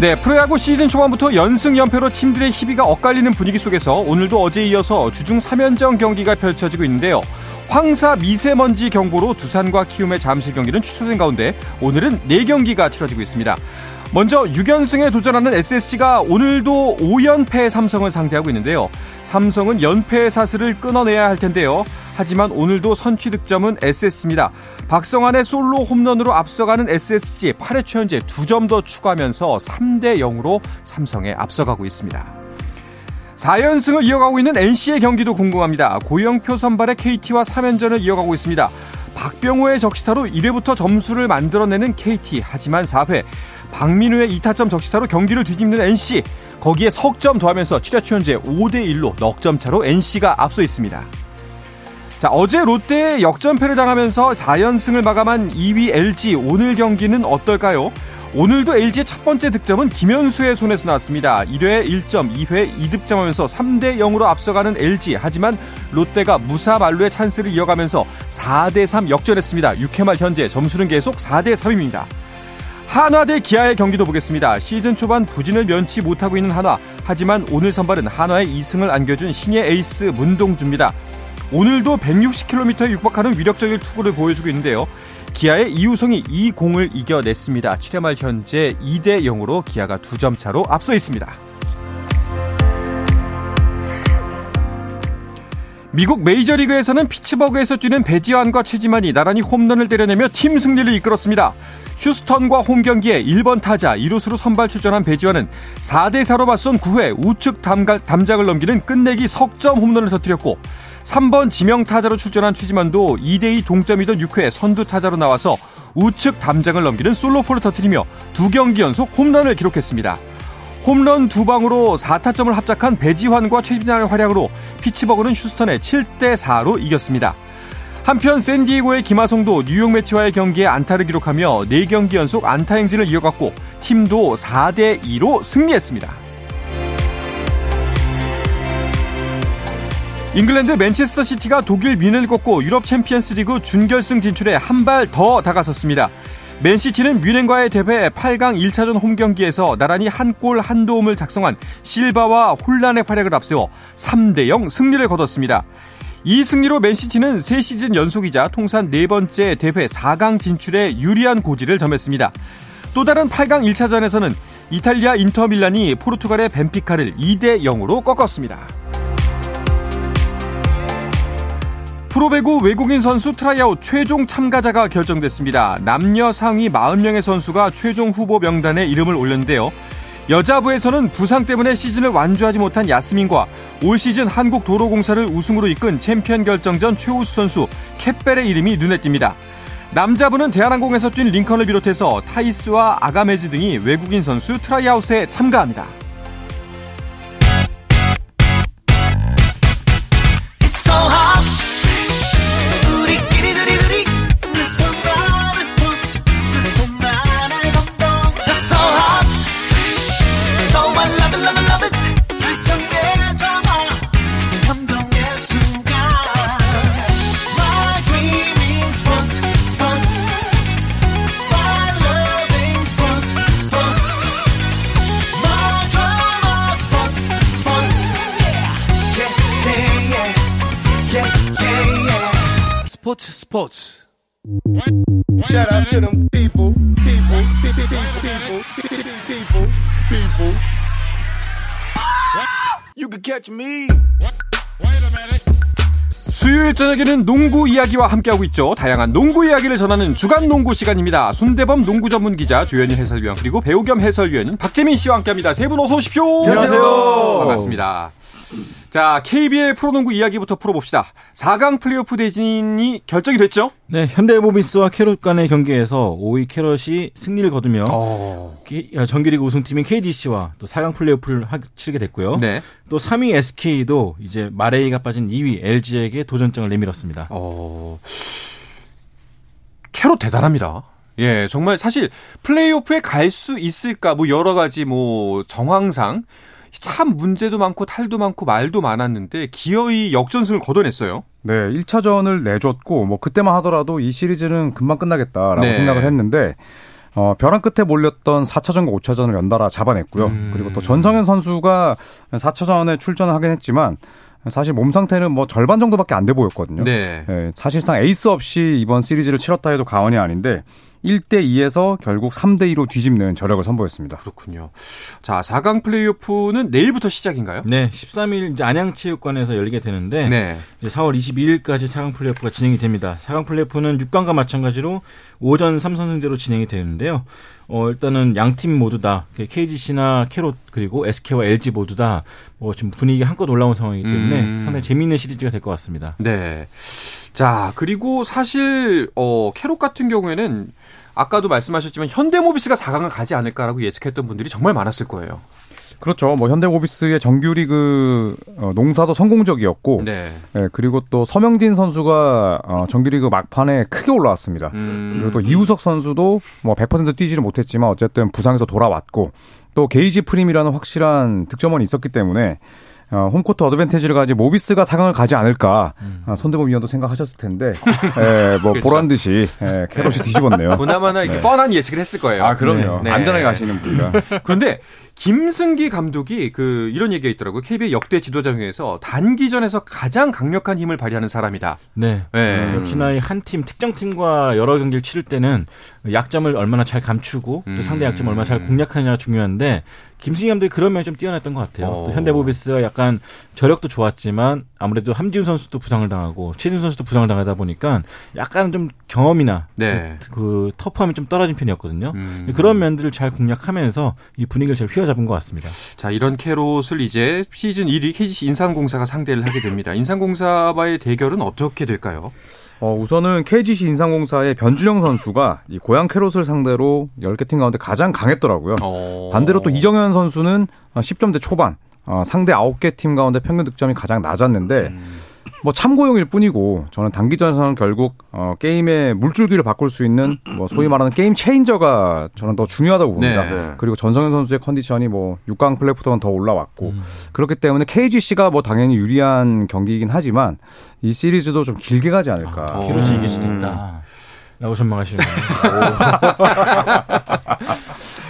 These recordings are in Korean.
네, 프로야구 시즌 초반부터 연승 연패로 팀들의 희비가 엇갈리는 분위기 속에서 오늘도 어제 이어서 주중 3연전 경기가 펼쳐지고 있는데요. 황사 미세먼지 경보로 두산과 키움의 잠실 경기는 취소된 가운데 오늘은 4경기가 치러지고 있습니다. 먼저 6연승에 도전하는 SSG가 오늘도 5연패 삼성을 상대하고 있는데요. 삼성은 연패 사슬을 끊어내야 할 텐데요. 하지만 오늘도 선취 득점은 SS입니다. 박성환의 솔로 홈런으로 앞서가는 SSG 8회 초 현재 2점 더 추가하면서 3대 0으로 삼성에 앞서가고 있습니다. 4연승을 이어가고 있는 NC의 경기도 궁금합니다. 고영표 선발의 KT와 3연전을 이어가고 있습니다. 박병호의 적시타로 1회부터 점수를 만들어내는 KT. 하지만 4회 박민우의 2타점 적시타로 경기를 뒤집는 NC. 거기에 석점 더하면서 7회 초 현재 5대1로 넉점 차로 NC가 앞서 있습니다. 자, 어제 롯데에 역전패를 당하면서 4연승을 마감한 2위 LG 오늘 경기는 어떨까요? 오늘도 LG의 첫 번째 득점은 김현수의 손에서 나왔습니다. 1회 1점, 2회 2득점하면서 3대 0으로 앞서가는 LG. 하지만 롯데가 무사 만루의 찬스를 이어가면서 4대 3 역전했습니다. 6회 말 현재 점수는 계속 4대 3입니다. 한화 대 기아의 경기도 보겠습니다. 시즌 초반 부진을 면치 못하고 있는 한화. 하지만 오늘 선발은 한화의 2승을 안겨준 신예 에이스 문동주입니다. 오늘도 160km에 육박하는 위력적인 투구를 보여주고 있는데요. 기아의 이우성이 이 공을 이겨냈습니다. 7회 말 현재 2대 0으로 기아가 2점 차로 앞서 있습니다. 미국 메이저리그에서는 피츠버그에서 뛰는 배지환과 최지만이 나란히 홈런을 때려내며 팀 승리를 이끌었습니다. 휴스턴과 홈 경기에 1번 타자 2루수로 선발 출전한 배지환은 4대 4로 맞선 9회 우측 담장을 넘기는 끝내기 석점 홈런을 터뜨렸고 3번 지명 타자로 출전한 최지만도 2대2 동점이던 6회 선두 타자로 나와서 우측 담장을 넘기는 솔로포를 터뜨리며 두 경기 연속 홈런을 기록했습니다. 홈런 두 방으로 4타점을 합작한 배지환과 최진환의 활약으로 피츠버그는 휴스턴에 7대4로 이겼습니다. 한편 샌디에고의 김하성도 뉴욕 메츠와의 경기에 안타를 기록하며 4경기 연속 안타 행진을 이어갔고 팀도 4대 2로 승리했습니다. 잉글랜드 맨체스터 시티가 독일 뮌헨을 꺾고 유럽 챔피언스 리그 준결승 진출에 한 발 더 다가섰습니다. 맨시티는 뮌헨과의 대회 8강 1차전 홈 경기에서 나란히 한 골 한 도움을 작성한 실바와 홀란의 활약을 앞세워 3대 0 승리를 거뒀습니다. 이 승리로 맨시티는 3시즌 연속이자 통산 네 번째 대회 4강 진출에 유리한 고지를 점했습니다. 또 다른 8강 1차전에서는 이탈리아 인터밀란이 포르투갈의 벤피카를 2대 0으로 꺾었습니다. 프로배구 외국인 선수 트라이아웃 최종 참가자가 결정됐습니다. 남녀 상위 40명의 선수가 최종 후보 명단에 이름을 올렸는데요. 여자부에서는 부상 때문에 시즌을 완주하지 못한 야스민과 올 시즌 한국도로공사를 우승으로 이끈 챔피언 결정전 최우수 선수 캣벨의 이름이 눈에 띕니다. 남자부는 대한항공에서 뛴 링컨을 비롯해서 타이스와 아가메즈 등이 외국인 선수 tryout에 참가합니다. 스포츠 스포츠 Shout out to them people, people, people, people, people, people. You can catch me. 수요일 저녁에는 농구 이야기와 함께하고 있죠. 다양한 농구 이야기를 전하는 주간 농구 시간입니다. 손대범 농구 전문 기자 조현일 해설위원 그리고 배우 겸 해설위원 박재민 씨와 함께합니다. 세 분 어서 오십시오. 안녕하세요. 반갑습니다. 자, KBL 프로농구 이야기부터 풀어봅시다. 4강 플레이오프 대진이 결정이 됐죠? 네, 현대모비스와 캐롯 간의 경기에서 5위 캐롯이 승리를 거두며 어... 어 정규리그 우승팀인 KGC와 또 4강 플레이오프를 치르게 됐고요. 네. 또 3위 SK도 이제 마레이가 빠진 2위 LG에게 도전장을 내밀었습니다. 어... 캐롯 대단합니다. 예, 정말 사실 플레이오프에 갈 수 있을까 뭐 여러 가지 뭐 정황상 참 문제도 많고 탈도 많고 말도 많았는데 기어이 역전승을 거둬냈어요. 네, 1차전을 내줬고 뭐 그때만 하더라도 이 시리즈는 금방 끝나겠다라고 네. 생각을 했는데 어, 벼랑 끝에 몰렸던 4차전과 5차전을 연달아 잡아냈고요. 음. 그리고 또 전성현 선수가 4차전에 출전을 하긴 했지만 사실 몸 상태는 뭐 절반 정도밖에 안 돼 보였거든요. 네. 네. 사실상 에이스 없이 이번 시리즈를 치렀다 해도 과언이 아닌데 1대 2에서 결국 3대 2로 뒤집는 저력을 선보였습니다. 그렇군요. 자, 4강 플레이오프는 내일부터 시작인가요? 네, 13일 이제 안양체육관에서 열리게 되는데 네. 이제 4월 22일까지 4강 플레이오프가 진행이 됩니다. 4강 플레이오프는 6강과 마찬가지로 오전 3선승제로 진행이 되는데요. 어, 일단은 양팀 모두 다 KGC나 캐롯 그리고 SK와 LG 모두 다 뭐 지금 분위기 한껏 올라온 상황이기 때문에 음. 상당히 재미있는 시리즈가 될 것 같습니다. 네. 자, 그리고 사실 어 캐롯 같은 경우에는 아까도 말씀하셨지만 현대모비스가 4강을 가지 않을까라고 예측했던 분들이 정말 많았을 거예요. 그렇죠. 뭐 현대모비스의 정규리그 어, 농사도 성공적이었고, 네. 네. 그리고 또 서명진 선수가 어, 정규리그 막판에 크게 올라왔습니다. 음. 그리고 또 이우석 선수도 뭐 100% 뛰지를 못했지만 어쨌든 부상에서 돌아왔고, 또 게이지 프림이라는 확실한 득점원이 있었기 때문에 어, home court advantage를 가지 모비스가 4강을 가지 않을까 음. 아, 손대범 위원도 생각하셨을 텐데 에, 예, 뭐 그렇죠. 보란 듯이 에, 예, 캐롯이 뒤집었네요. 보나마나 이게 네. 뻔한 예측을 했을 거예요. 아 그럼요. 네. 안전하게 가시는 분이라. 그런데 김승기 감독이 그 이런 얘기가 있더라고요. KBO 역대 지도자 중에서 단기전에서 가장 강력한 힘을 발휘하는 사람이다. 네. 네. 음. 역시나 한팀 특정 팀과 여러 경기를 치를 때는 약점을 얼마나 잘 감추고 또 상대 약점을 얼마나 잘 공략하느냐가 중요한데 김승희 감독이 그런 면이 좀 뛰어났던 것 같아요. 어. 또 현대모비스가 약간 저력도 좋았지만 아무래도 함지훈 선수도 부상을 당하고 최진 선수도 부상을 당하다 보니까 약간 좀 경험이나 네. 그, 그 터프함이 좀 떨어진 편이었거든요. 음. 그런 면들을 잘 공략하면서 이 분위기를 잘 휘어잡은 것 같습니다. 자 이런 캐롯을 이제 시즌 1위 KGC 인삼공사가 상대를 하게 됩니다. 인삼공사와의 대결은 어떻게 될까요? 어, 우선은 KGC 인삼공사의 변준형 선수가 이 고양 캐롯을 상대로 10개 팀 가운데 가장 강했더라고요. 어... 반대로 또 이정현 선수는 10점대 초반, 어, 상대 9개 팀 가운데 평균 득점이 가장 낮았는데 음... 뭐 참고용일 뿐이고 저는 단기전에서는 결국 어, 게임의 물줄기를 바꿀 수 있는 뭐 소위 말하는 game changer가 저는 더 중요하다고 봅니다. 네. 그리고 전성현 선수의 컨디션이 뭐 6강 플레이부터는 더 올라왔고 음. 그렇기 때문에 KGC가 뭐 당연히 유리한 경기이긴 하지만 이 시리즈도 좀 길게 가지 않을까. 아, 키로시 이길 수도 있다. 라고 전망하시는 거예요.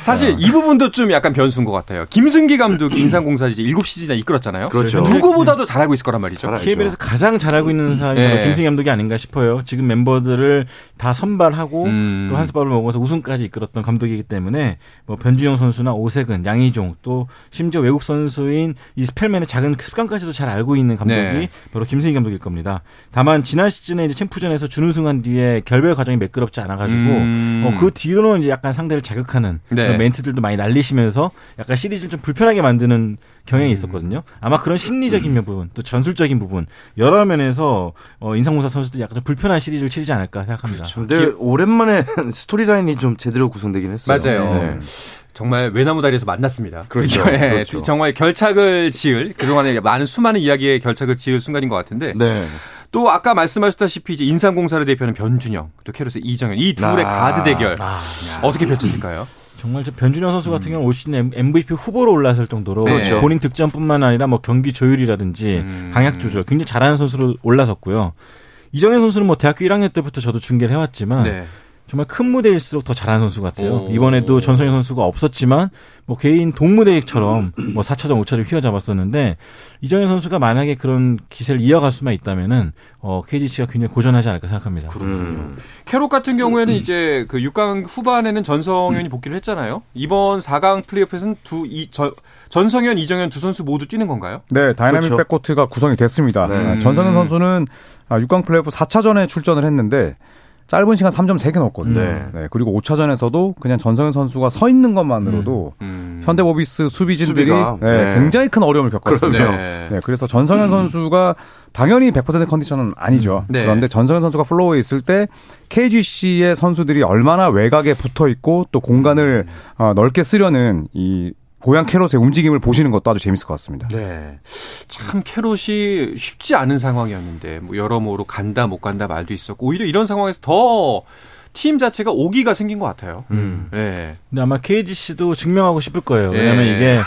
사실 이 부분도 좀 약간 변수인 것 같아요. 김승기 감독이 인상공사 이제 7시즌이나 이끌었잖아요. 그렇죠. 누구보다도 잘 알고 있을 거란 말이죠. KBL에서 가장 잘 알고 있는 사람이 네. 김승기 감독이 아닌가 싶어요. 지금 member들을 다 선발하고 음. 또 한수밥을 먹어서 우승까지 이끌었던 감독이기 때문에 뭐 변주영 선수나 오세근, 양희종 또 심지어 외국 선수인 이 스펠맨의 작은 습관까지도 잘 알고 있는 감독이 네. 바로 김승기 감독일 겁니다. 다만 지난 시즌에 이제 챔프전에서 준우승한 뒤에 결별 과정이 매끄럽지 않아가지고 음. 어, 그 뒤로는 이제 약간 상대를 자극하는 네. 멘트들도 많이 날리시면서 약간 시리즈를 좀 불편하게 만드는 경향이 음. 있었거든요. 아마 그런 심리적인 음. 부분, 또 전술적인 부분 여러 면에서 어, 인상공사 선수들이 약간 좀 불편한 시리즈를 치르지 않을까 생각합니다. 그렇죠. 근데 오랜만에 스토리라인이 좀 제대로 구성되긴 했어요. 맞아요. 네. 정말 외나무 다리에서 만났습니다. 그렇죠. 네. 그렇죠. 정말 결착을 지을 그동안에 많은 수많은 이야기에 결착을 지을 순간인 것 같은데. 네. 또 아까 말씀하셨다시피 이제 인삼공사를 대표하는 변준영, 또 캐롯의 이정현 이 둘의 아, 가드 대결 아, 어떻게 펼쳐질까요? 정말 변준영 선수 같은 음. 경우는 올 시즌 MVP 후보로 올라설 정도로 그렇죠. 본인 득점뿐만 아니라 뭐 경기 조율이라든지 음. 강약 조절 굉장히 잘하는 선수로 올라섰고요. 이정현 선수는 뭐 대학교 1학년 때부터 저도 중계를 해왔지만 네. 정말 큰 무대일수록 더 잘하는 선수 같아요. 오. 이번에도 전성현 선수가 없었지만 뭐 개인 동무대처럼 뭐 4차전 5차를 휘어잡았었는데 이정현 선수가 만약에 그런 기세를 이어갈 수만 있다면은 어 KGC가 굉장히 고전하지 않을까 생각합니다. 음. 캐롯 같은 경우에는 음. 이제 그 6강 후반에는 전성현이 복귀를 했잖아요. 이번 4강 플레이오프에서는 두이 전성현, 이정현 두 선수 모두 뛰는 건가요? 네, 다이나믹 그렇죠. backcourt가 구성이 됐습니다. 네. 전성현 선수는 6강 플레이오프 4차전에 출전을 했는데 짧은 시간 3점 3개 넣었거든요. 네. 네. 그리고 5차전에서도 그냥 전성현 선수가 서 있는 것만으로도 음. 음. 현대모비스 수비진들이 네, 네. 굉장히 큰 어려움을 겪었거든요. 네. 그래서 전성현 음. 선수가 당연히 100% 컨디션은 아니죠. 음. 네. 그런데 전성현 선수가 플로어에 있을 때 KGC의 선수들이 얼마나 외곽에 붙어 있고 또 공간을 어, 넓게 쓰려는 이 고양 캐롯의 움직임을 보시는 것도 아주 재밌을 것 같습니다. 네. 참 캐롯이 쉽지 않은 상황이었는데 뭐 여러모로 간다 못 간다 말도 있었고 오히려 이런 상황에서 더 팀 자체가 오기가 생긴 것 같아요. 음. 네. 근데 아마 KGC도 증명하고 싶을 거예요. 왜냐하면 네. 이게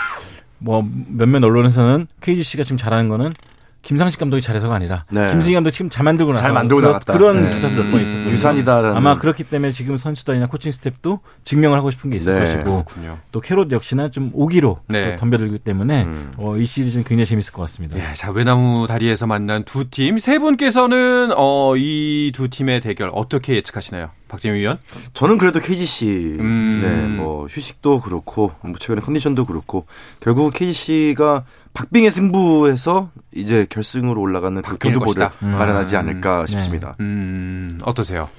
뭐 몇몇 언론에서는 KGC가 지금 잘하는 거는 김상식 감독이 잘해서가 아니라 네. 김승기 감독이 지금 잘 만들고 나서 잘 만들고 나갔다. 그런 네. 기사도 몇 번 있었고 유산이다라는 아마 그렇기 때문에 지금 선수단이나 코칭 스텝도 증명을 하고 싶은 게 있을 네. 것이고 그렇군요. 또 캐롯 역시나 좀 오기로 네. 덤벼들기 때문에 음. 어, 이 시리즈는 굉장히 재밌을 것 같습니다. 예, 자 외나무 다리에서 만난 두 팀 세 분께서는 어, 이 두 팀의 대결 어떻게 예측하시나요? 박재민 위원? 저는 그래도 KGC 음. 네, 뭐 휴식도 그렇고 뭐 최근에 컨디션도 그렇고 결국 KGC가 박빙의 승부에서 이제 결승으로 올라가는 그 교두보를 마련하지 않을까 음. 싶습니다. 네. 음, 어떠세요?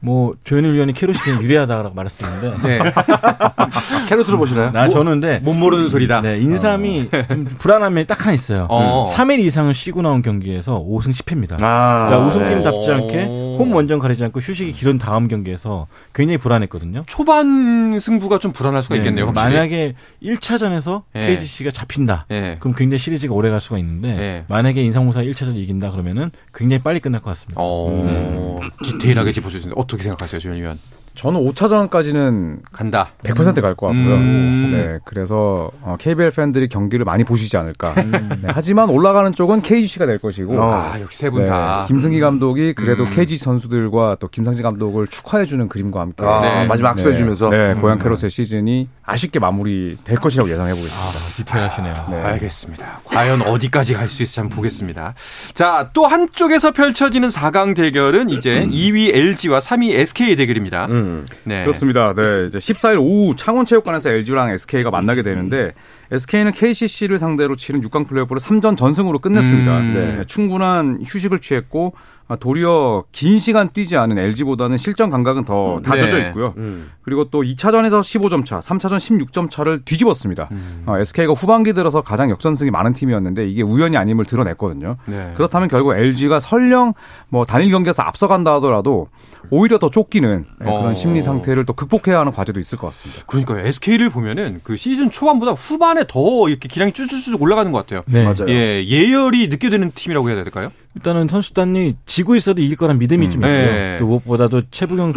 뭐 조현일 위원이 캐롯이 그냥 유리하다라고 말했었는데 네. 캐롯으로 보시나요? 나 저는 근데 못 모르는 소리다. 네, 인삼이 어. 좀 불안한 면이 딱 하나 있어요. 어. 3일 이상을 쉬고 나온 경기에서 5승 10패입니다. 아. 그러니까 우승팀답지 않게 홈 원정 가리지 않고 휴식이 길은 다음 경기에서 굉장히 불안했거든요. 초반 승부가 좀 불안할 수가 네, 있겠네요. 만약에 1차전에서 네. KGC가 잡힌다. 네. 그럼 굉장히 시리즈가 오래 갈 수가 있는데 네. 만약에 인상공사 1차전 이긴다 그러면은 굉장히 빨리 끝날 것 같습니다. 어. 네. 디테일하게 짚어주시는데 어떻게 생각하세요, 조현 위원? 저는 5차전까지는 간다. 100%갈 것 같고요. 음. 네, 그래서 어, KBL 팬들이 경기를 많이 보시지 않을까. 음. 네, 하지만 올라가는 쪽은 KGC가 될 것이고. 아, 역시 세분 네, 다. 김승기 감독이 그래도 음. KG 선수들과 또 김상진 감독을 축하해주는 그림과 함께 아, 네. 마지막 악수해주면서 네, 네, 고양 캐롯의 시즌이 아쉽게 마무리될 것이라고 예상해 보겠습니다. 아, 디테일하시네요. 네. 알겠습니다. 과연 어디까지 갈 수 있을지 한번 보겠습니다. 자, 또 한쪽에서 펼쳐지는 4강 대결은 이제 2위 LG와 3위 SK의 대결입니다. 음. 네. 그렇습니다. 네, 이제 14일 오후 창원체육관에서 LG랑 SK가 만나게 되는데 SK는 KCC를 상대로 치른 6강 플레이오프를 3전 전승으로 끝냈습니다. 음. 네, 충분한 휴식을 취했고 아, 도리어 긴 시간 뛰지 않은 LG보다는 실전 감각은 더 음. 다져져 네. 있고요. 음. 그리고 또 2차전에서 15점 차, 3차전 16점 차를 뒤집었습니다. 음. 어, SK가 후반기 들어서 가장 역전승이 많은 팀이었는데 이게 우연이 아님을 드러냈거든요. 네. 그렇다면 결국 LG가 설령 뭐 단일 경기에서 앞서간다 하더라도 오히려 더 쫓기는 네, 그런 어. 심리 상태를 또 극복해야 하는 과제도 있을 것 같습니다. 그러니까 SK를 보면은 그 시즌 초반보다 후반 에 더 이렇게 기량이 쭉쭉쭉 올라가는 것 같아요. 네. 맞아요. 예, 예열이 느껴지는 팀이라고 해야 될까요? 일단은 선수단이 지고 있어도 이길 거란 믿음이 음, 좀 있고요. 네. 또 무엇보다도 최부경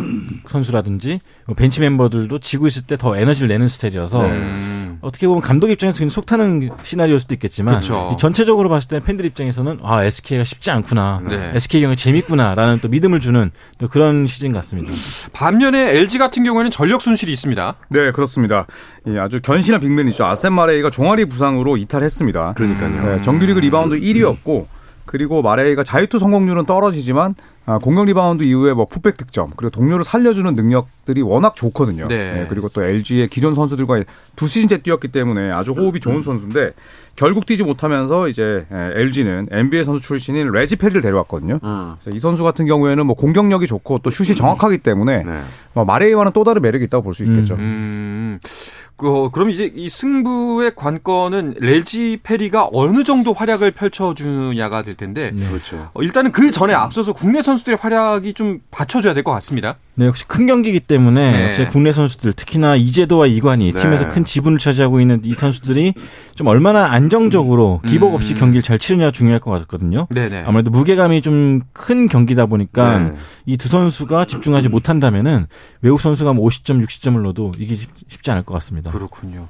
선수라든지 뭐 벤치 멤버들도 지고 있을 때 더 에너지를 내는 스타일이어서 네. 어떻게 보면 감독 입장에서 그냥 속타는 시나리오일 수도 있겠지만 전체적으로 봤을 때 팬들 입장에서는 아 SK가 쉽지 않구나, 네. SK 경이 재밌구나라는 또 믿음을 주는 또 그런 시즌 같습니다. 반면에 LG 같은 경우에는 전력 손실이 있습니다. 네 그렇습니다. 아주 건실한 big man이죠. 아셈 마레이가 종아리 부상으로 이탈했습니다. 그러니까요. 네, 정규리그 리바운드 1위였고. 그리고 마레이가 자유투 성공률은 떨어지지만 아, 공격 리바운드 이후에 뭐 putback 득점 그리고 동료를 살려주는 능력들이 워낙 좋거든요. 네. 네, 그리고 또 LG의 기존 선수들과 두 시즌째 뛰었기 때문에 아주 호흡이 좋은 선수인데 결국 뛰지 못하면서 이제 LG는 NBA 선수 출신인 레지 페리를 데려왔거든요. 음. 그래서 이 선수 같은 경우에는 뭐 공격력이 좋고 또 슛이 정확하기 때문에 네. 뭐 마레이와는 또 다른 매력이 있다고 볼 수 있겠죠. 음. 음. 그, 그럼 이제 이 승부의 관건은 레지 페리가 어느 정도 활약을 펼쳐주느냐가 될 텐데. 네. 그렇죠. 어, 일단은 그 전에 앞서서 국내 선수들의 활약이 좀 받쳐줘야 될 것 같습니다. 네, 역시 큰 경기이기 때문에 네. 역시 국내 선수들 특히나 이재도와 이관이 네. 팀에서 큰 지분을 차지하고 있는 이 선수들이 좀 얼마나 안정적으로 기복 없이 음. 경기를 잘 치느냐 중요할 것 같거든요. 네네. 아무래도 무게감이 좀 큰 경기다 보니까 네. 이두 선수가 집중하지 못한다면은 외국 선수가 뭐 50점, 60점을 넣어도 이게 쉽지 않을 것 같습니다. 그렇군요.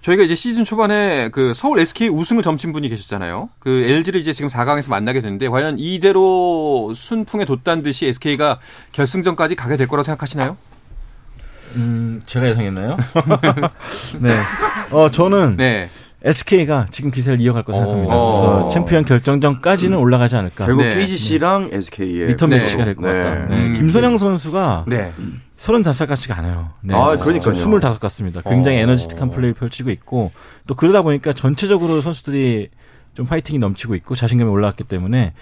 저희가 이제 시즌 초반에 그 서울 SK 우승을 점친 분이 계셨잖아요. 그 LG를 이제 지금 4강에서 만나게 되는데 과연 이대로 순풍에 돋단 듯이 SK가 결승전까지 가게 될 거라고 생각하시나요? 음, 제가 예상했나요? 네. 어, 저는 네. SK가 지금 기세를 이어갈 거라 생각합니다. 그래서 챔피언 결정전까지는 올라가지 않을까. 결국 네. KGC랑 네. SK의 리턴 네. 매치가 될것 네. 같다. 네. 음. 김선영 선수가 네. 35살 같지가 않아요. 네. 아, 그러니까요. 25 같습니다. 굉장히 어. 에너지틱한 플레이를 펼치고 있고 또 그러다 보니까 전체적으로 선수들이 좀 파이팅이 넘치고 있고 자신감이 올라왔기 때문에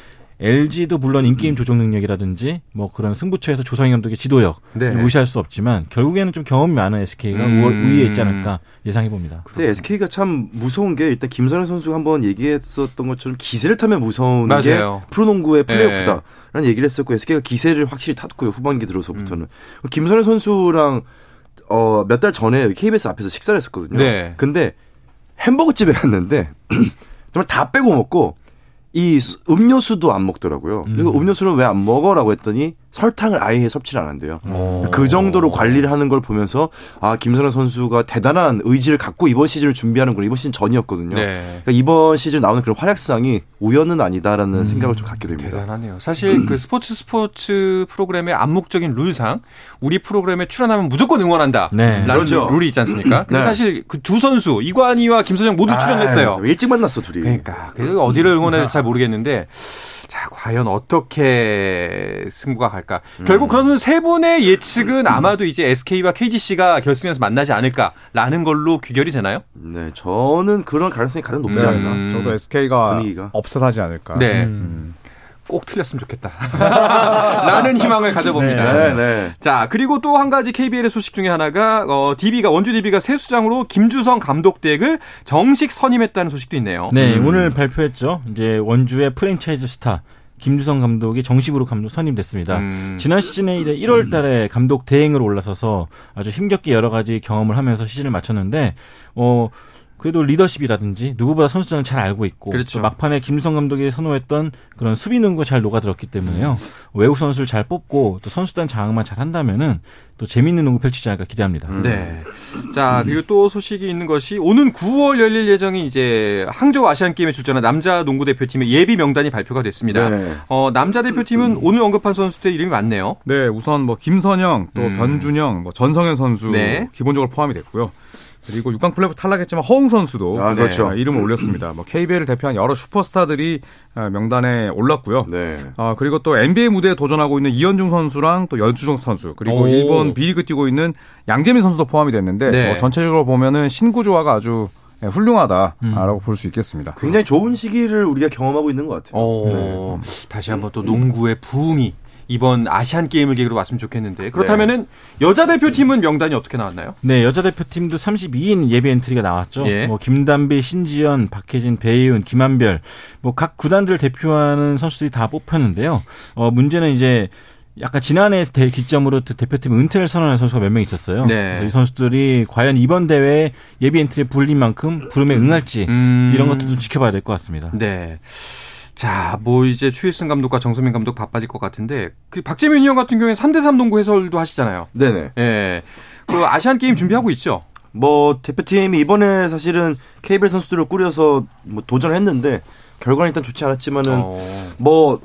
LG도 물론 인게임 조정 능력이라든지 뭐 그런 승부처에서 조상희 감독의 지도력 네. 무시할 수 없지만 결국에는 좀 경험이 많은 SK가 음. 우위에 있지 않을까 예상해 봅니다. 근데 SK가 참 무서운 게 일단 김선혜 선수가 한번 얘기했었던 것처럼 기세를 타면 무서운 맞아요. 게 프로농구의 플레이오프다. 네. 라는 얘기를 했었고 SK가 기세를 확실히 탔고요. 후반기 들어서부터는. 음. 김선혜 선수랑 어, 몇 달 전에 KBS 앞에서 식사를 했었거든요. 네. 근데 햄버거 집에 갔는데 정말 다 빼고 먹고 이 음료수도 안 먹더라고요. 음. 그리고 음료수는 왜안 먹어라고 했더니 설탕을 아예 섭취를 안 한대요. 오. 그 정도로 관리를 하는 걸 보면서 아 김선호 선수가 대단한 의지를 갖고 이번 시즌을 준비하는 걸 이번 시즌 전이었거든요. 네. 그러니까 이번 시즌 나오는 그런 활약상이 우연은 아니다라는 음. 생각을 좀 갖게 됩니다. 대단하네요. 사실 그 스포츠 스포츠 프로그램의 암묵적인 룰상 우리 프로그램에 출연하면 무조건 응원한다. 네. 라는 그렇죠. 룰이 있지 않습니까? 근데 네. 사실 그 두 선수 이관희와 김선영 모두 출연했어요. 아, 일찍 만났어 둘이. 그러니까 어디를 응원해야 될지 잘 모르겠는데 자, 과연 어떻게 승부가 갈까? 음. 결국 그러면 세 분의 예측은 음. 아마도 이제 SK와 KGC가 결승에서 만나지 않을까라는 걸로 귀결이 되나요? 네, 저는 그런 가능성이 가장 높지 음. 않나. 저도 SK가 분위기가. 업셋하지 않을까. 네. 음. 꼭 틀렸으면 좋겠다. 라는 희망을 가져봅니다. 네, 네. 자, 그리고 또 한 가지 KBL의 소식 중에 하나가 어, DB가 원주 DB가 새 수장으로 김주성 감독 댁을 정식 선임했다는 소식도 있네요. 네, 음. 오늘 발표했죠. 이제 원주의 프랜차이즈 스타 김주성 감독이 정식으로 감독 선임됐습니다. 음. 지난 시즌에 이제 1월 달에 감독 대행으로 올라서서 아주 힘겹게 여러 가지 경험을 하면서 시즌을 마쳤는데 어 그래도 리더십이라든지 누구보다 선수들은 잘 알고 있고 그렇죠. 막판에 김성 감독이 선호했던 그런 수비 능구가 잘 녹아들었기 때문에요. 외국 선수를 잘 뽑고 또 선수단 장악만 잘 한다면은 또 재밌는 농구 펼치지 않을까 기대합니다. 음. 네. 자, 그리고 또 소식이 있는 것이 오는 9월 열릴 예정인 이제 항저우 아시안 게임에 출전한 남자 농구 대표팀의 예비 명단이 발표가 됐습니다. 네. 어, 남자 대표팀은 오늘 언급한 선수들 이름이 많네요. 네, 우선 뭐 김선영, 또 음. 변준영, 뭐 전성현 선수 네. 기본적으로 포함이 됐고요. 그리고 6강 플레이오프 탈락했지만 허웅 선수도 아, 그렇죠. 네, 이름을 올렸습니다. 뭐 KBL을 대표한 여러 슈퍼스타들이 아, 명단에 올랐고요. 네. 아, 그리고 또 NBA 무대에 도전하고 있는 이현중 선수랑 또 연주종 선수 그리고 오. 일본 B리그 뛰고 있는 양재민 선수도 포함이 됐는데 네. 뭐 전체적으로 보면은 신구 조화가 아주 네, 훌륭하다라고 음. 볼수 있겠습니다. 굉장히 좋은 시기를 우리가 경험하고 있는 것 같아요. 어, 네. 다시 한번 또 농구의 부흥이 이번 아시안 게임을 계기로 왔으면 좋겠는데 그렇다면은 네. 여자 대표팀은 명단이 어떻게 나왔나요? 네, 여자 대표팀도 32인 예비 엔트리가 나왔죠. 예. 뭐 김단비, 신지연, 박혜진, 배희은, 김한별 뭐 각 구단들 대표하는 선수들이 다 뽑혔는데요. 어 문제는 이제 약간 지난해 대, 기점으로 대표팀 은퇴를 선언한 선수가 몇 명 있었어요. 네. 그래서 이 선수들이 과연 이번 대회 예비 엔트리에 불린 만큼 부름에 응할지 음. 이런 것들도 지켜봐야 될 것 같습니다. 네. 자, 뭐 이제 추일승 감독과 정소민 감독 바빠질 것 같은데 그 박재민 위원 같은 경우에 3대3 농구 해설도 하시잖아요. 네네. 예. 그 아시안 게임 준비하고 있죠. 뭐 대표팀이 이번에 사실은 KBL 선수들을 꾸려서 뭐 도전을 했는데 결과는 일단 좋지 않았지만은 어. 뭐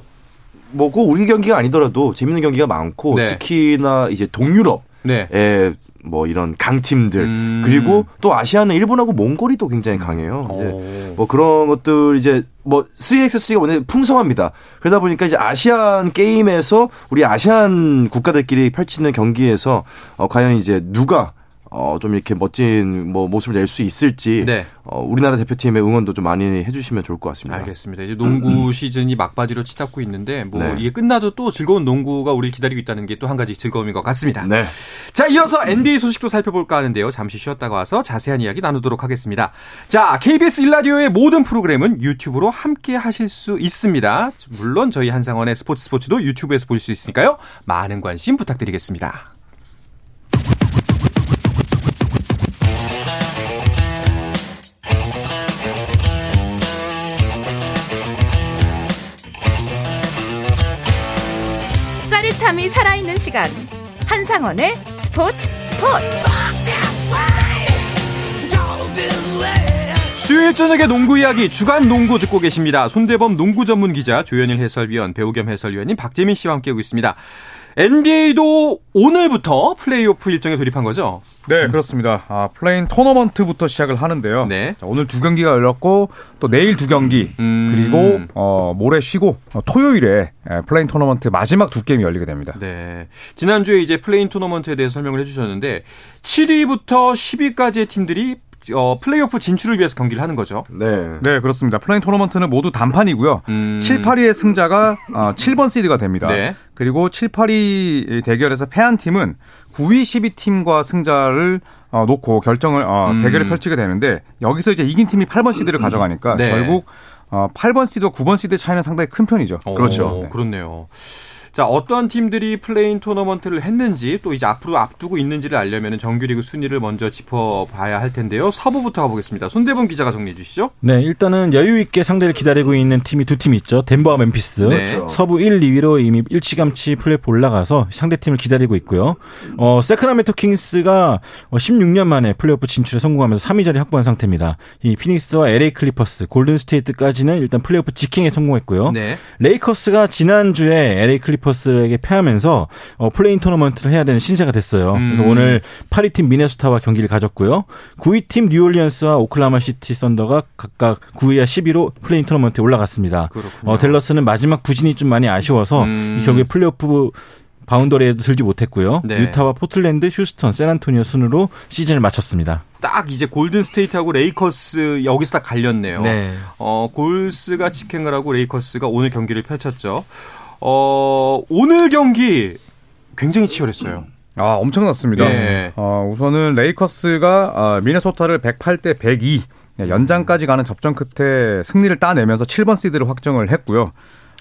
뭐꼭 우리 경기가 아니더라도 재밌는 경기가 많고 네. 특히나 이제 동유럽 네. 뭐 이런 강팀들 음. 그리고 또 아시아는 일본하고 몽골이 또 굉장히 강해요. 이제 뭐 그런 것들 이제 뭐 3x3가 원래 풍성합니다. 그러다 보니까 이제 아시안 게임에서 우리 아시안 국가들끼리 펼치는 경기에서 어 과연 이제 누가 어, 좀 이렇게 멋진 뭐 모습을 낼 수 있을지 네. 어, 우리나라 대표팀의 응원도 좀 많이 해주시면 좋을 것 같습니다. 알겠습니다. 이제 농구 시즌이 막바지로 치닫고 있는데 뭐 네. 이게 끝나도 또 즐거운 농구가 우리를 기다리고 있다는 게 또 한 가지 즐거움인 것 같습니다. 네. 자, 이어서 NBA 소식도 살펴볼까 하는데요. 잠시 쉬었다가 와서 자세한 이야기 나누도록 하겠습니다. 자, KBS 일라디오의 모든 프로그램은 유튜브로 함께 하실 수 있습니다. 물론 저희 한상원의 스포츠 스포츠도 유튜브에서 볼수 있으니까요. 많은 관심 부탁드리겠습니다. 짜릿함이 살아있는 시간 한상원의 스포츠 스포츠 수요일 저녁의 농구 이야기 주간 농구 듣고 계십니다. 손대범 농구 전문 기자 조현일 해설위원 배우 겸 해설위원님 박재민 씨와 함께하고 있습니다. NBA도 오늘부터 플레이오프 일정에 돌입한 거죠? 네, 그렇습니다. 아, play-in 토너먼트부터 시작을 하는데요. 네. 자, 오늘 두 경기가 열렸고 또 내일 두 경기 음. 그리고 어, 모레 쉬고 어, 토요일에 예, play-in 토너먼트 마지막 두 게임이 열리게 됩니다. 네. 지난주에 이제 play-in 토너먼트에 대해서 설명을 해 주셨는데 7위부터 10위까지의 팀들이 어, 플레이오프 진출을 위해서 경기를 하는 거죠. 네. 네, 그렇습니다. play-in 토너먼트는 모두 단판이고요. 음. 7, 8위의 승자가 어, 7번 시드가 됩니다. 네. 그리고 7, 8위 대결에서 패한 팀은 9위, 10위 팀과 승자를 어, 놓고 결정을 어, 음. 대결을 펼치게 되는데 여기서 이제 이긴 팀이 8번 시드를 가져가니까 네. 결국 어, 8번 시드와 9번 시드 차이는 상당히 큰 편이죠. 오, 그렇죠. 네. 그렇네요. 자, 어떠한 팀들이 play-in 토너먼트를 했는지 또 이제 앞으로 앞두고 있는지를 알려면 정규리그 순위를 먼저 짚어봐야 할 텐데요. 서부부터 가보겠습니다. 손대범 기자가 정리해 주시죠. 네, 일단은 여유 있게 상대를 기다리고 있는 팀이 두 팀 있죠. 덴버와 멤피스. 네. 서부 1, 2위로 이미 일찌감치 플레이오프 올라가서 상대 팀을 기다리고 있고요. 어, 새크라멘토 킹스가 16년 만에 플레이오프 진출에 성공하면서 3위 자리 확보한 상태입니다. 이 피닉스와 LA 클리퍼스, 골든 스테이트까지는 일단 플레이오프 직행에 성공했고요. 네. 레이커스가 지난주에 LA 클리퍼스 레이커스에게 패하면서 어, play-in 토너먼트를 해야 되는 신세가 됐어요. 음. 그래서 오늘 8위 팀 미네소타와 경기를 가졌고요. 9위 팀 뉴올리언스와 오클라호마시티 썬더가 각각 9위와 10위로 play-in 토너먼트에 올라갔습니다. 어, 댈러스는 마지막 부진이 좀 많이 아쉬워서 음. 결국에 플레이오프 boundary에도 들지 못했고요. 네. 유타와 포틀랜드, 휴스턴, 샌안토니오 순으로 시즌을 마쳤습니다. 딱 이제 골든 스테이트하고 레이커스 여기서 딱 갈렸네요. 네. 어, 골스가 직행을 하고 레이커스가 오늘 경기를 펼쳤죠. 어, 오늘 경기 굉장히 치열했어요. 아, 엄청났습니다. 네. 어, 우선은 레이커스가 어, 미네소타를 108대 102 연장까지 가는 접전 끝에 승리를 따내면서 7번 시드를 확정을 했고요.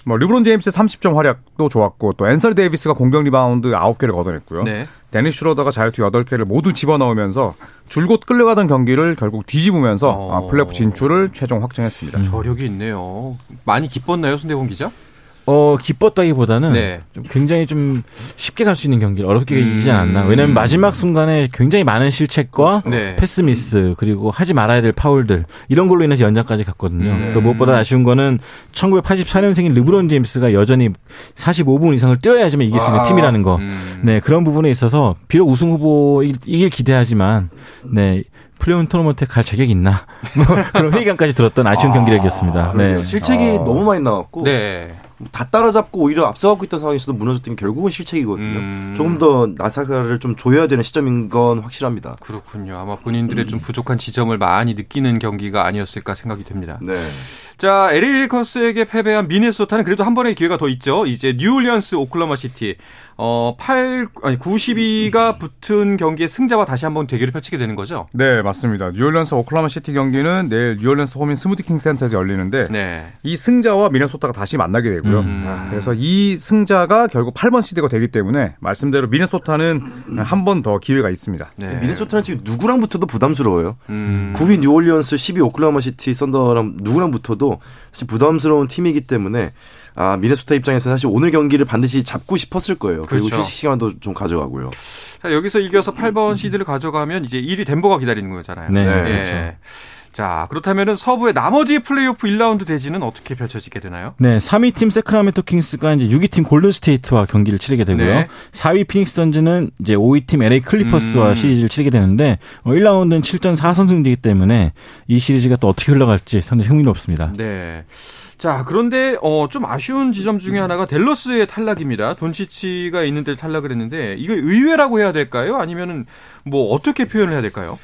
뭐 르브론 제임스의 30점 활약도 좋았고 또 앤서니 데이비스가 공격 리바운드 9개를 걷어냈고요. 네. 데니스 슈로더가 자유투 8개를 모두 집어넣으면서 줄곧 끌려가던 경기를 결국 뒤집으면서 어... 플레이오프 진출을 최종 확정했습니다. 음. 저력이 있네요. 많이 기뻤나요, 손대범 기자? 어, 기뻤다기보다는 네. 좀 굉장히 좀 쉽게 갈 수 있는 경기를 어렵게 음. 이기지 않았나. 왜냐면 마지막 순간에 굉장히 많은 실책과 네. 패스 미스 그리고 하지 말아야 될 파울들 이런 걸로 인해서 연장까지 갔거든요. 음. 또 무엇보다 아쉬운 거는 1984년생인 르브론 제임스가 여전히 45분 이상을 뛰어야지만 이길 수 있는 아. 팀이라는 거. 음. 네, 그런 부분에 있어서 비록 우승 후보 이길 기대하지만 네, 플레이온 토너먼트에 갈 자격이 있나? 뭐 그런 회의감까지 들었던 아쉬운 아, 경기력이었습니다. 네. 실책이 아. 너무 많이 나왔고 네. 다 따라잡고 오히려 앞서가고 있던 상황에서도 무너졌던 게 결국은 실책이거든요. 음. 조금 더 나사를 좀 조여야 되는 시점인 건 확실합니다. 그렇군요. 아마 본인들의 좀 부족한 지점을 많이 느끼는 경기가 아니었을까 생각이 됩니다. 네. 자, LA 레이커스에게 패배한 미네소타는 그래도 한 번의 기회가 더 있죠. 이제 뉴올리언스 오클라호마시티 어, 8, 아니, 9, 10위가 붙은 경기의 승자와 다시 한번 대결을 펼치게 되는 거죠? 네, 맞습니다. 뉴올리언스 오클라호마시티 경기는 내일 뉴올리언스 홈인 스무디킹 센터에서 열리는데, 네. 이 승자와 미네소타가 다시 만나게 되고요. 음. 그래서 이 승자가 결국 8번 시드가 되기 때문에, 말씀대로 미네소타는 한 번 더 기회가 있습니다. 네. 미네소타는 지금 누구랑 붙어도 부담스러워요. 음. 9위 뉴올리언스, 10위 오클라호마시티 썬더랑 누구랑 붙어도 사실 부담스러운 팀이기 때문에, 아, 미네소타 입장에서 사실 오늘 경기를 반드시 잡고 싶었을 거예요. 그리고 그렇죠. 휴식 시간도 좀 가져가고요. 자, 여기서 이겨서 8번 시드를 가져가면 이제 1위 덴버가 기다리는 거잖아요. 네. 네. 그렇죠. 자, 그렇다면은 서부의 나머지 플레이오프 1라운드 대진은 어떻게 펼쳐지게 되나요? 네, 3위 팀 새크라멘토 킹스가 이제 6위 팀 골든 스테이트와 경기를 치르게 되고요. 네. 4위 피닉스 선즈는 이제 5위 팀 LA 클리퍼스와 음. 시리즈를 치르게 되는데 1라운드는 어, 7전 4선승제이기 때문에 이 시리즈가 또 어떻게 흘러갈지 상당히 흥미롭습니다. 네. 자, 그런데 어, 좀 아쉬운 지점 중에 하나가 댈러스의 탈락입니다. 돈치치가 있는데 탈락을 했는데 이거 의외라고 해야 될까요? 아니면은 뭐 어떻게 표현을 해야 될까요?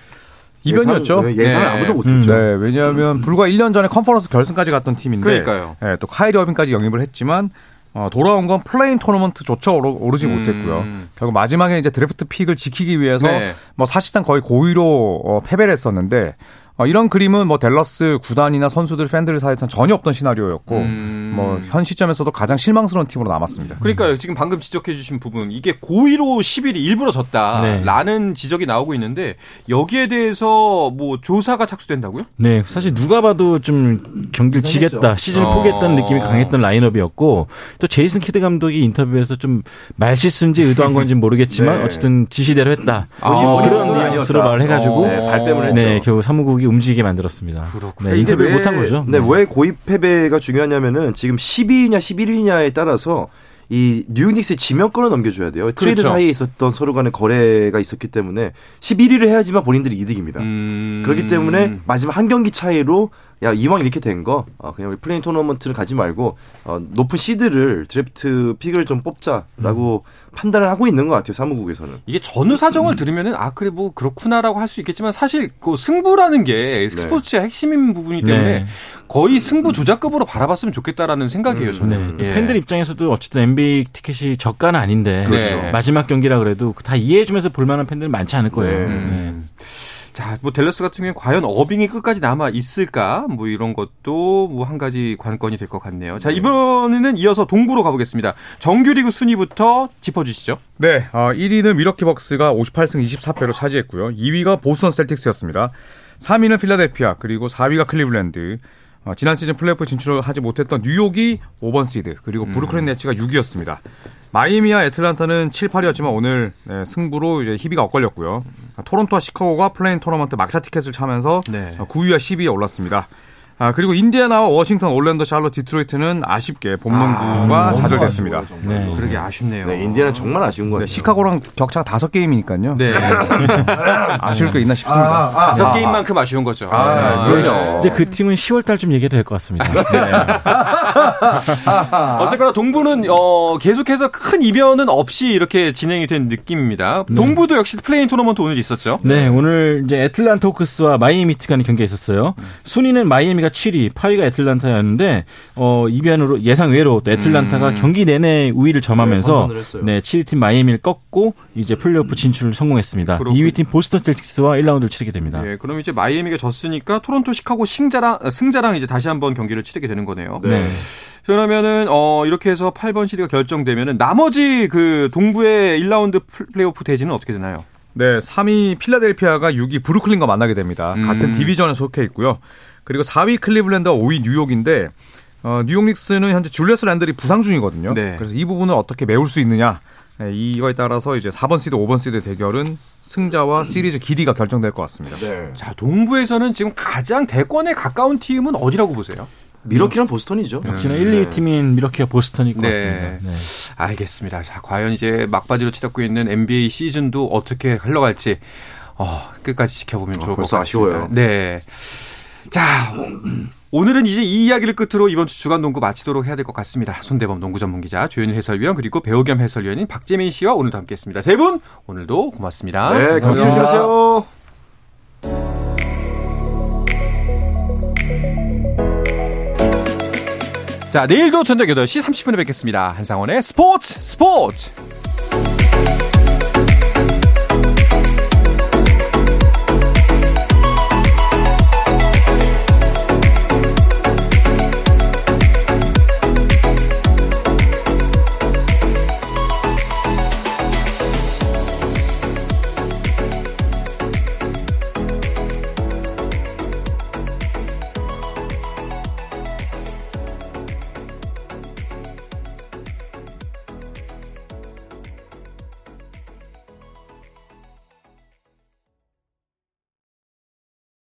이변이었죠. 예상, 예상을 네. 아무도 못했죠. 네, 왜냐하면 불과 1년 전에 컨퍼런스 결승까지 갔던 팀인데, 그러니까요. 네, 또 카이리 어빈까지 영입을 했지만 어, 돌아온 건 play-in 토너먼트조차 오르, 지 음. 못했고요. 결국 마지막에 이제 드래프트 pick을 지키기 위해서 네. 뭐 사실상 거의 고의로 어, 패배를 했었는데 어, 이런 그림은 뭐 댈러스 구단이나 선수들 팬들 사이에서는 전혀 없던 시나리오였고 음. 뭐 현 시점에서도 가장 실망스러운 팀으로 남았습니다. 그러니까요. 지금 방금 지적해 주신 부분 이게 고의로 10일이 일부러 졌다라는 네. 지적이 나오고 있는데 여기에 대해서 뭐 조사가 착수된다고요? 네. 사실 누가 봐도 좀 경기를 지겠다, 시즌을 어. 포기했다는 느낌이 강했던 라인업이었고 또 제이슨 키드 감독이 인터뷰에서 좀 말실수인지 의도한 건지 모르겠지만 네. 어쨌든 지시대로 했다. 아. 그런 뉘앙스로 말을 해가지고 어. 네, 발뺌을 했죠. 네, 결국 사무국이 움직이게 만들었습니다. 그렇군요. 네, 인터뷰 못한 거죠. 네, 네, 왜 고의 패배가 중요하냐면은 지금 12위냐 11위냐에 따라서 이 뉴욕 닉스의 지명권을 넘겨줘야 돼요. 트레이드 그렇죠. 사이에 있었던 서로 간의 거래가 있었기 때문에 11위를 해야지만 본인들이 이득입니다. 음... 그렇기 때문에 마지막 한 경기 차이로 야 이왕 이렇게 된거 어, 그냥 우리 play-in 토너먼트를 가지 말고 어, 높은 시드를 드래프트 pick을 좀 뽑자라고 음. 판단을 하고 있는 것 같아요 사무국에서는. 이게 전후 사정을 음. 들으면은 아 그래 뭐 그렇구나라고 할 수 있겠지만 사실 그 승부라는 게 네. 스포츠의 핵심인 부분이기 때문에 네. 거의 승부 조작급으로 바라봤으면 좋겠다라는 생각이에요 저는. 네. 예. 팬들 입장에서도 어쨌든 NBA 티켓이 저가는 아닌데 그렇죠. 마지막 경기라 그래도 다 이해해주면서 볼만한 팬들 많지 않을 거예요. 네. 네. 자, 뭐 델러스 같은 경우에 과연 어빙이 끝까지 남아 있을까? 뭐 이런 것도 뭐 한 가지 관건이 될 것 같네요. 자, 이번에는 이어서 동부로 가보겠습니다. 정규리그 순위부터 짚어주시죠. 네, 어, 1위는 미러키 벅스가 58승 24패로 차지했고요. 2위가 보스턴 셀틱스였습니다. 3위는 필라델피아, 그리고 4위가 클리블랜드, 어, 지난 시즌 플레이오프 진출을 하지 못했던 뉴욕이 5번 시드, 그리고 브루클린 네츠가 6위였습니다. 마이애미와 애틀란타는 7, 8위였지만 오늘 네, 승부로 이제 희비가 엇갈렸고요. 토론토와 시카고가 play-in 토너먼트 막차 티켓을 차면서 네. 9위와 10위에 올랐습니다. 아, 그리고 인디애나와 워싱턴, 올랜도, 샬롯, 디트로이트는 아쉽게 봄농구가 아, 좌절됐습니다. 네. 그러게 아쉽네요. 네, 인디애나 정말 아쉬운 거 같아요. 네, 시카고랑 격차가 다섯 게임이니까요. 네. 아쉬울 게 있나 싶습니다. 아, 아, 다섯 아, 게임만큼 아쉬운 거죠. 아, 네. 그렇죠. 이제 그 팀은 10월 달쯤 얘기해도 될 것 같습니다. 네. 어쨌거나 동부는 어, 계속해서 큰 이변은 없이 이렇게 진행이 된 느낌입니다. 네. 동부도 역시 play-in 토너먼트 오늘 있었죠. 네, 오늘 이제 애틀란타 호크스와 마이애미 히트 간의 경기가 있었어요. 순위는 마이애미가 7위, 8위가 애틀란타였는데 어 이변으로 예상 외로 또 애틀란타가 음. 경기 내내 우위를 점하면서 네, 7위 팀 마이애미를 꺾고 이제 플레이오프 진출을 성공했습니다. 그렇군. 2위 팀 보스턴 셀틱스와 1라운드를 치르게 됩니다. 네, 그럼 이제 마이애미가 졌으니까 토론토 시카고 승자랑 승자랑 이제 다시 한번 경기를 치르게 되는 거네요. 네. 그러면은 어 이렇게 해서 8번 시드가 결정되면은 나머지 그 동부의 1라운드 플레이오프 대진은 어떻게 되나요? 네, 3위 필라델피아가 6위 브루클린과 만나게 됩니다. 음. 같은 division에 속해 있고요. 그리고 4위 클리블랜드와 5위 뉴욕인데 어, 뉴욕 닉스는 현재 줄리어스 랜들이 부상 중이거든요. 네. 그래서 이 부분을 어떻게 메울 수 있느냐 네, 이거에 따라서 이제 4번 시드, 5번 시드 대결은 승자와 시리즈 길이가 결정될 것 같습니다. 네. 자 동부에서는 지금 가장 대권에 가까운 팀은 어디라고 보세요? 밀워키랑 보스턴이죠. 역시나 네. 1, 2위 팀인 밀워키와 보스턴일 것 네. 같습니다. 네. 알겠습니다. 자, 과연 이제 막바지로 치닫고 있는 NBA 시즌도 어떻게 흘러갈지 어, 끝까지 지켜보면 좋을 어, 것 같습니다. 아쉬워요. 네. 자, 오늘은 이제 이 이야기를 끝으로 이번 주 주간 농구 마치도록 해야 될 것 같습니다. 손대범 농구 전문 기자, 조현일 해설위원 그리고 배우 겸 해설위원인 박재민 씨와 오늘도 함께 했습니다. 세 분 오늘도 고맙습니다. 네, 감사합니다. 자, 내일도 저녁 8시 30분에 뵙겠습니다. 한상원의 스포츠 스포츠!